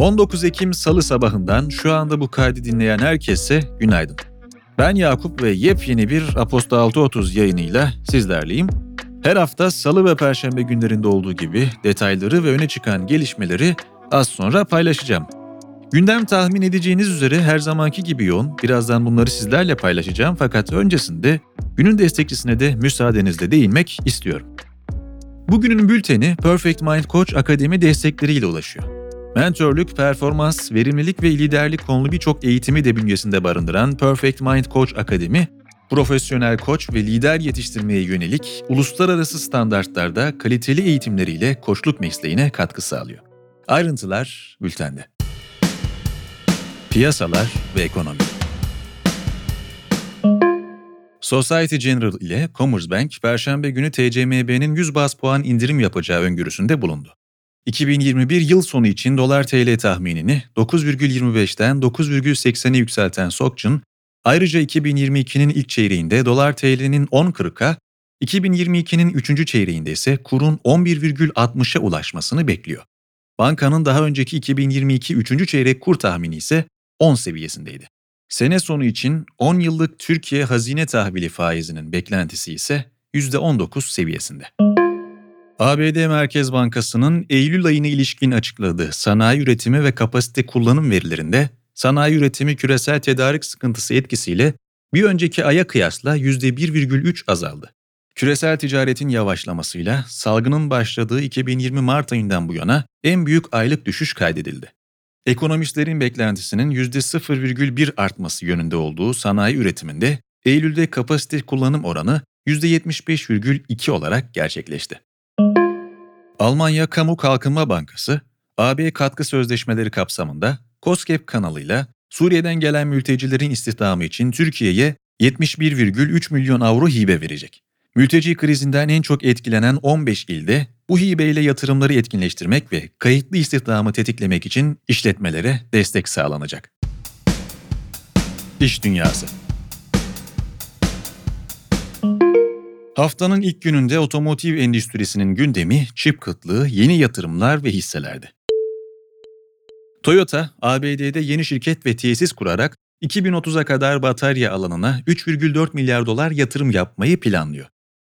19 Ekim Salı sabahından şu anda bu kaydı dinleyen herkese günaydın. Ben Yakup ve yepyeni bir Aposta 6.30 yayınıyla sizlerleyim. Her hafta salı ve perşembe günlerinde olduğu gibi detayları ve öne çıkan gelişmeleri az sonra paylaşacağım. Gündem tahmin edeceğiniz üzere her zamanki gibi yoğun. Birazdan bunları sizlerle paylaşacağım fakat öncesinde günün destekçisine de müsaadenizle değinmek istiyorum. Bugünün bülteni Perfect Mind Coach Akademi destekleriyle ulaşıyor. Mentörlük, performans, verimlilik ve liderlik konulu birçok eğitimi de bünyesinde barındıran Perfect Mind Coach Akademi, profesyonel koç ve lider yetiştirmeye yönelik uluslararası standartlarda kaliteli eğitimleriyle koçluk mesleğine katkı sağlıyor. Ayrıntılar bültende. Piyasalar ve ekonomi. Society General ile Commerzbank, Perşembe günü TCMB'nin 100 bas puan indirim yapacağı öngörüsünde bulundu. 2021 yıl sonu için dolar TL tahminini 9,25'ten 9,80'e yükselten Sokçun, ayrıca 2022'nin ilk çeyreğinde dolar TL'nin 10.40'a, 2022'nin üçüncü çeyreğinde ise kurun 11,60'a ulaşmasını bekliyor. Bankanın daha önceki 2022 üçüncü çeyrek kur tahmini ise 10 seviyesindeydi. Sene sonu için 10 yıllık Türkiye hazine tahvili faizinin beklentisi ise %19 seviyesinde. ABD Merkez Bankası'nın Eylül ayına ilişkin açıkladığı sanayi üretimi ve kapasite kullanım verilerinde sanayi üretimi küresel tedarik sıkıntısı etkisiyle bir önceki aya kıyasla %1,3 azaldı. Küresel ticaretin yavaşlamasıyla salgının başladığı 2020 Mart ayından bu yana en büyük aylık düşüş kaydedildi. Ekonomistlerin beklentisinin %0,1 artması yönünde olduğu sanayi üretiminde Eylül'de kapasite kullanım oranı %75,2 olarak gerçekleşti. Almanya Kamu Kalkınma Bankası, AB katkı sözleşmeleri kapsamında COSGAP kanalıyla Suriye'den gelen mültecilerin istihdamı için Türkiye'ye 71,3 milyon avro hibe verecek. Mülteci krizinden en çok etkilenen 15 ilde bu hibeyle yatırımları etkinleştirmek ve kayıtlı istihdamı tetiklemek için işletmelere destek sağlanacak. İş Dünyası Haftanın ilk gününde otomotiv endüstrisinin gündemi çip kıtlığı, yeni yatırımlar ve hisselerdi. Toyota, ABD'de yeni şirket ve tesis kurarak 2030'a kadar batarya alanına 3,4 milyar dolar yatırım yapmayı planlıyor.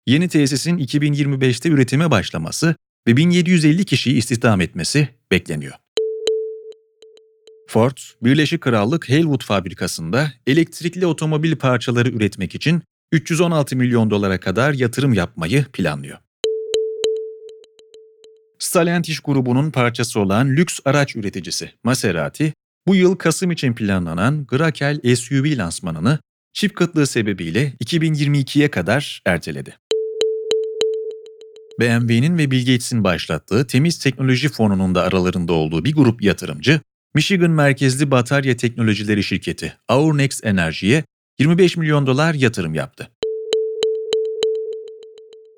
Yeni tesisin 2025'te üretime başlaması ve 1750 kişiyi istihdam etmesi bekleniyor. Ford, Birleşik Krallık Halewood fabrikasında elektrikli otomobil parçaları üretmek için 316 milyon dolara kadar yatırım yapmayı planlıyor. Stellantis grubunun parçası olan lüks araç üreticisi Maserati, bu yıl Kasım için planlanan Grakel SUV lansmanını çip kıtlığı sebebiyle 2022'ye kadar erteledi. BMW'nin ve Bill Gates'in başlattığı Temiz Teknoloji Fonu'nun da aralarında olduğu bir grup yatırımcı, Michigan merkezli batarya teknolojileri şirketi Our Next Energy'ye 25 milyon dolar yatırım yaptı.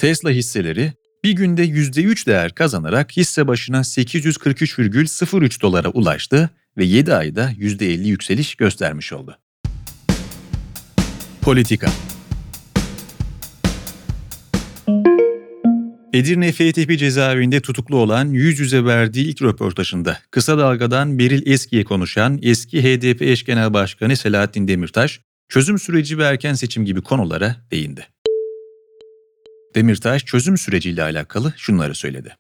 Tesla hisseleri bir günde %3 değer kazanarak hisse başına 843,03 dolara ulaştı ve 7 ayda %50 yükseliş göstermiş oldu. Politika Edirne F tipi cezaevinde tutuklu olan yüz yüze verdiği ilk röportajında kısa dalgadan Beril Eski'ye konuşan eski HDP eş genel başkanı Selahattin Demirtaş, çözüm süreci ve erken seçim gibi konulara değindi. Demirtaş çözüm süreciyle alakalı şunları söyledi.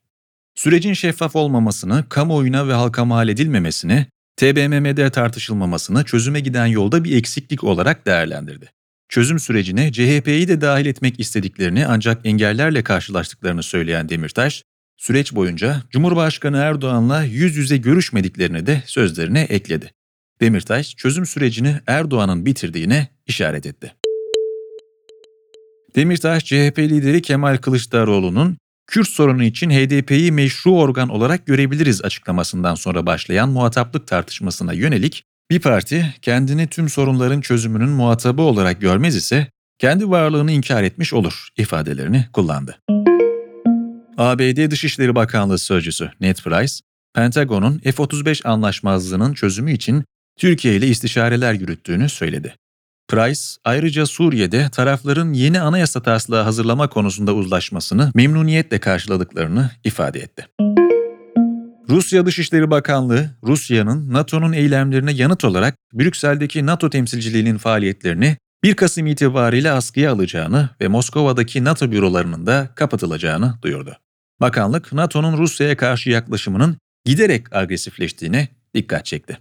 Sürecin şeffaf olmamasını, kamuoyuna ve halka mal edilmemesini, TBMM'de tartışılmamasını çözüme giden yolda bir eksiklik olarak değerlendirdi. Çözüm sürecine CHP'yi de dahil etmek istediklerini ancak engellerle karşılaştıklarını söyleyen Demirtaş, süreç boyunca Cumhurbaşkanı Erdoğan'la yüz yüze görüşmediklerini de sözlerine ekledi. Demirtaş, çözüm sürecini Erdoğan'ın bitirdiğine işaret etti. Demirtaş, CHP lideri Kemal Kılıçdaroğlu'nun Kürt sorunu için HDP'yi meşru organ olarak görebiliriz açıklamasından sonra başlayan muhataplık tartışmasına yönelik bir parti kendini tüm sorunların çözümünün muhatabı olarak görmez ise kendi varlığını inkar etmiş olur ifadelerini kullandı. ABD Dışişleri Bakanlığı Sözcüsü Ned Price, Pentagon'un F-35 anlaşmazlığının çözümü için Türkiye ile istişareler yürüttüğünü söyledi. Price, ayrıca Suriye'de tarafların yeni anayasa taslağı hazırlama konusunda uzlaşmasını memnuniyetle karşıladıklarını ifade etti. Rusya Dışişleri Bakanlığı, Rusya'nın NATO'nun eylemlerine yanıt olarak Brüksel'deki NATO temsilciliğinin faaliyetlerini 1 Kasım itibariyle askıya alacağını ve Moskova'daki NATO bürolarının da kapatılacağını duyurdu. Bakanlık, NATO'nun Rusya'ya karşı yaklaşımının giderek agresifleştiğine dikkat çekti.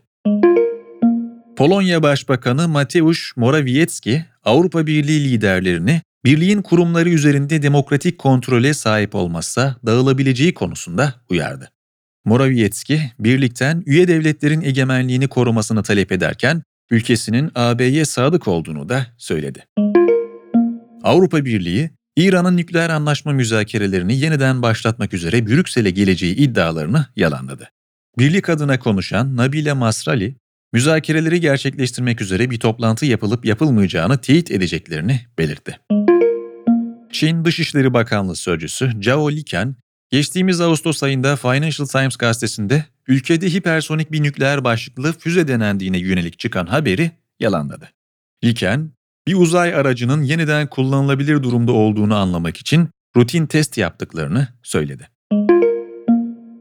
Polonya Başbakanı Mateusz Morawiecki, Avrupa Birliği liderlerini birliğin kurumları üzerinde demokratik kontrole sahip olmazsa dağılabileceği konusunda uyardı. Morawiecki, birlikten üye devletlerin egemenliğini korumasını talep ederken ülkesinin AB'ye sadık olduğunu da söyledi. Avrupa Birliği, İran'ın nükleer anlaşma müzakerelerini yeniden başlatmak üzere Brüksel'e geleceği iddialarını yalanladı. Birlik adına konuşan Nabile Masrali, müzakereleri gerçekleştirmek üzere bir toplantı yapılıp yapılmayacağını teyit edeceklerini belirtti. Çin Dışişleri Bakanlığı Sözcüsü Zhao Liken, geçtiğimiz Ağustos ayında Financial Times gazetesinde ülkede hipersonik bir nükleer başlıklı füze denendiğine yönelik çıkan haberi yalanladı. Liken, bir uzay aracının yeniden kullanılabilir durumda olduğunu anlamak için rutin test yaptıklarını söyledi.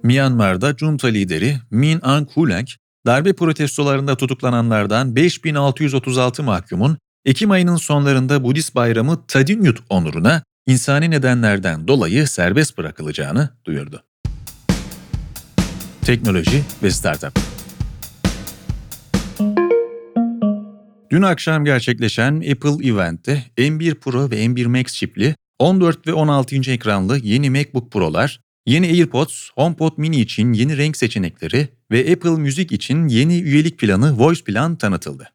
Myanmar'da junta lideri Min Aung Hlaing, darbe protestolarında tutuklananlardan 5636 mahkumun Ekim ayının sonlarında Budist bayramı Tadinyut onuruna insani nedenlerden dolayı serbest bırakılacağını duyurdu. Teknoloji ve Startup Dün akşam gerçekleşen Apple Event'te M1 Pro ve M1 Max çipli 14 ve 16 inç ekranlı yeni MacBook Pro'lar, yeni AirPods, HomePod mini için yeni renk seçenekleri ve Apple Müzik için yeni üyelik planı Voice Plan tanıtıldı.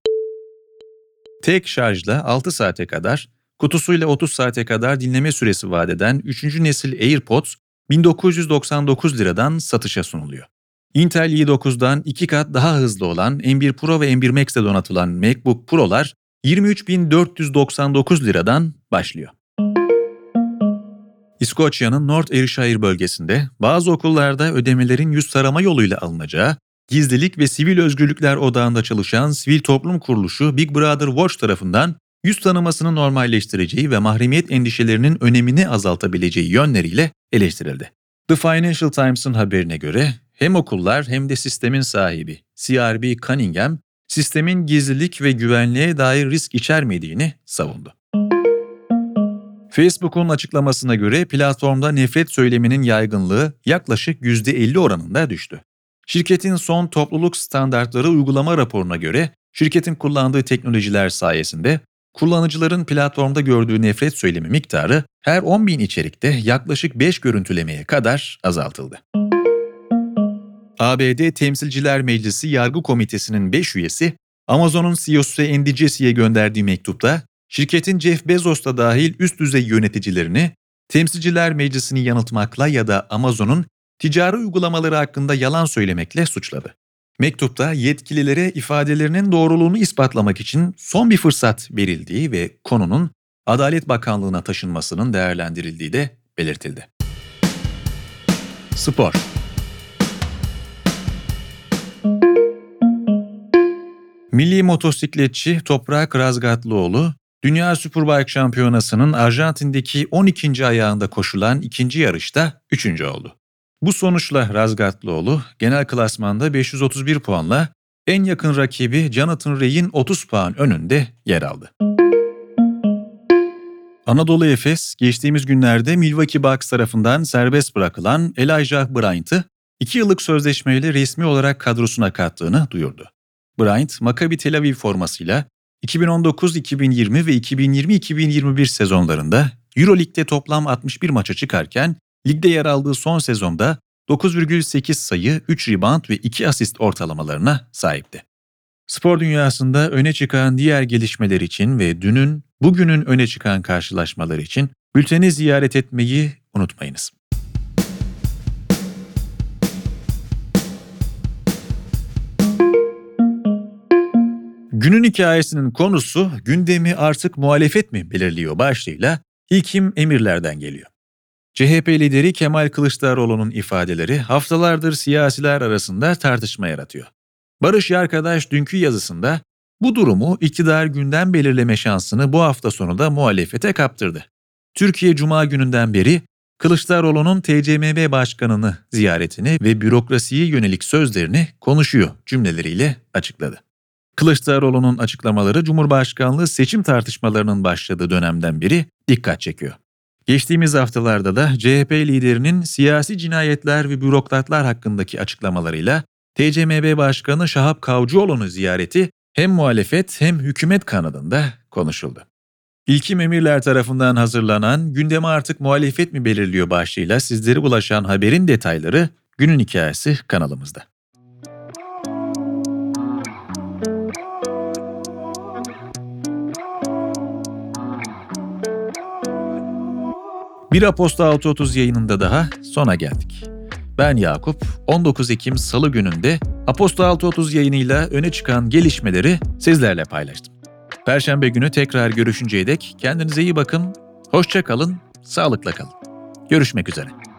Tek şarjla 6 saate kadar, kutusuyla 30 saate kadar dinleme süresi vadeden 3. nesil AirPods 1999 liradan satışa sunuluyor. Intel i9'dan 2 kat daha hızlı olan M1 Pro ve M1 Max'te donatılan MacBook Pro'lar 23.499 liradan başlıyor. İskoçya'nın North Ayrshire bölgesinde bazı okullarda ödemelerin yüz tarama yoluyla alınacağı, Gizlilik ve Sivil Özgürlükler Odağı'nda çalışan sivil toplum kuruluşu Big Brother Watch tarafından yüz tanımasını normalleştireceği ve mahremiyet endişelerinin önemini azaltabileceği yönleriyle eleştirildi. The Financial Times'ın haberine göre hem okullar hem de sistemin sahibi CRB Cunningham, sistemin gizlilik ve güvenliğe dair risk içermediğini savundu. Facebook'un açıklamasına göre platformda nefret söyleminin yaygınlığı yaklaşık %50 oranında düştü. Şirketin son topluluk standartları uygulama raporuna göre şirketin kullandığı teknolojiler sayesinde kullanıcıların platformda gördüğü nefret söylemi miktarı her 10.000 içerikte yaklaşık 5 görüntülemeye kadar azaltıldı. ABD Temsilciler Meclisi Yargı Komitesi'nin 5 üyesi, Amazon'un CEO'su Andy Jesse'ye gönderdiği mektupta, şirketin Jeff Bezos'ta dahil üst düzey yöneticilerini Temsilciler Meclisi'ni yanıltmakla ya da Amazon'un ticari uygulamaları hakkında yalan söylemekle suçladı. Mektupta yetkililere ifadelerinin doğruluğunu ispatlamak için son bir fırsat verildiği ve konunun Adalet Bakanlığı'na taşınmasının değerlendirildiği de belirtildi. Spor Milli motosikletçi Toprak Razgatlıoğlu, Dünya Superbike Şampiyonası'nın Arjantin'deki 12. ayağında koşulan ikinci yarışta 3. oldu. Bu sonuçla Razgatlıoğlu genel klasmanda 531 puanla en yakın rakibi Jonathan Ray'in 30 puan önünde yer aldı. Anadolu Efes geçtiğimiz günlerde Milwaukee Bucks tarafından serbest bırakılan Elijah Bryant'ı 2 yıllık sözleşmeyle resmi olarak kadrosuna kattığını duyurdu. Bryant, Maccabi Tel Aviv formasıyla 2019-2020 ve 2020-2021 sezonlarında EuroLeague'de toplam 61 maça çıkarken ligde yer aldığı son sezonda 9,8 sayı, 3 rebound ve 2 asist ortalamalarına sahipti. Spor dünyasında öne çıkan diğer gelişmeler için ve dünün, bugünün öne çıkan karşılaşmalar için bülteni ziyaret etmeyi unutmayınız. Günün hikayesinin konusu gündemi artık muhalefet mi belirliyor başlığıyla İlkim Emirler'den geliyor. CHP lideri Kemal Kılıçdaroğlu'nun ifadeleri haftalardır siyasiler arasında tartışma yaratıyor. Barış Yarkadaş dünkü yazısında bu durumu iktidar günden belirleme şansını bu hafta sonu da muhalefete kaptırdı. Türkiye Cuma gününden beri Kılıçdaroğlu'nun TCMB başkanını ziyaretini ve bürokrasiye yönelik sözlerini konuşuyor cümleleriyle açıkladı. Kılıçdaroğlu'nun açıklamaları Cumhurbaşkanlığı seçim tartışmalarının başladığı dönemden beri dikkat çekiyor. Geçtiğimiz haftalarda da CHP liderinin siyasi cinayetler ve bürokratlar hakkındaki açıklamalarıyla TCMB Başkanı Şahap Kavcıoğlu'nu ziyareti hem muhalefet hem hükümet kanadında konuşuldu. İlkim Emirler tarafından hazırlanan Gündeme Artık Muhalefet mi belirliyor başlığıyla sizlere ulaşan haberin detayları günün hikayesi kanalımızda. Bir Aposta 630 yayınında daha sona geldik. Ben Yakup, 19 Ekim Salı gününde Aposta 630 yayınıyla öne çıkan gelişmeleri sizlerle paylaştım. Perşembe günü tekrar görüşünceye dek kendinize iyi bakın, hoşça kalın, sağlıkla kalın. Görüşmek üzere.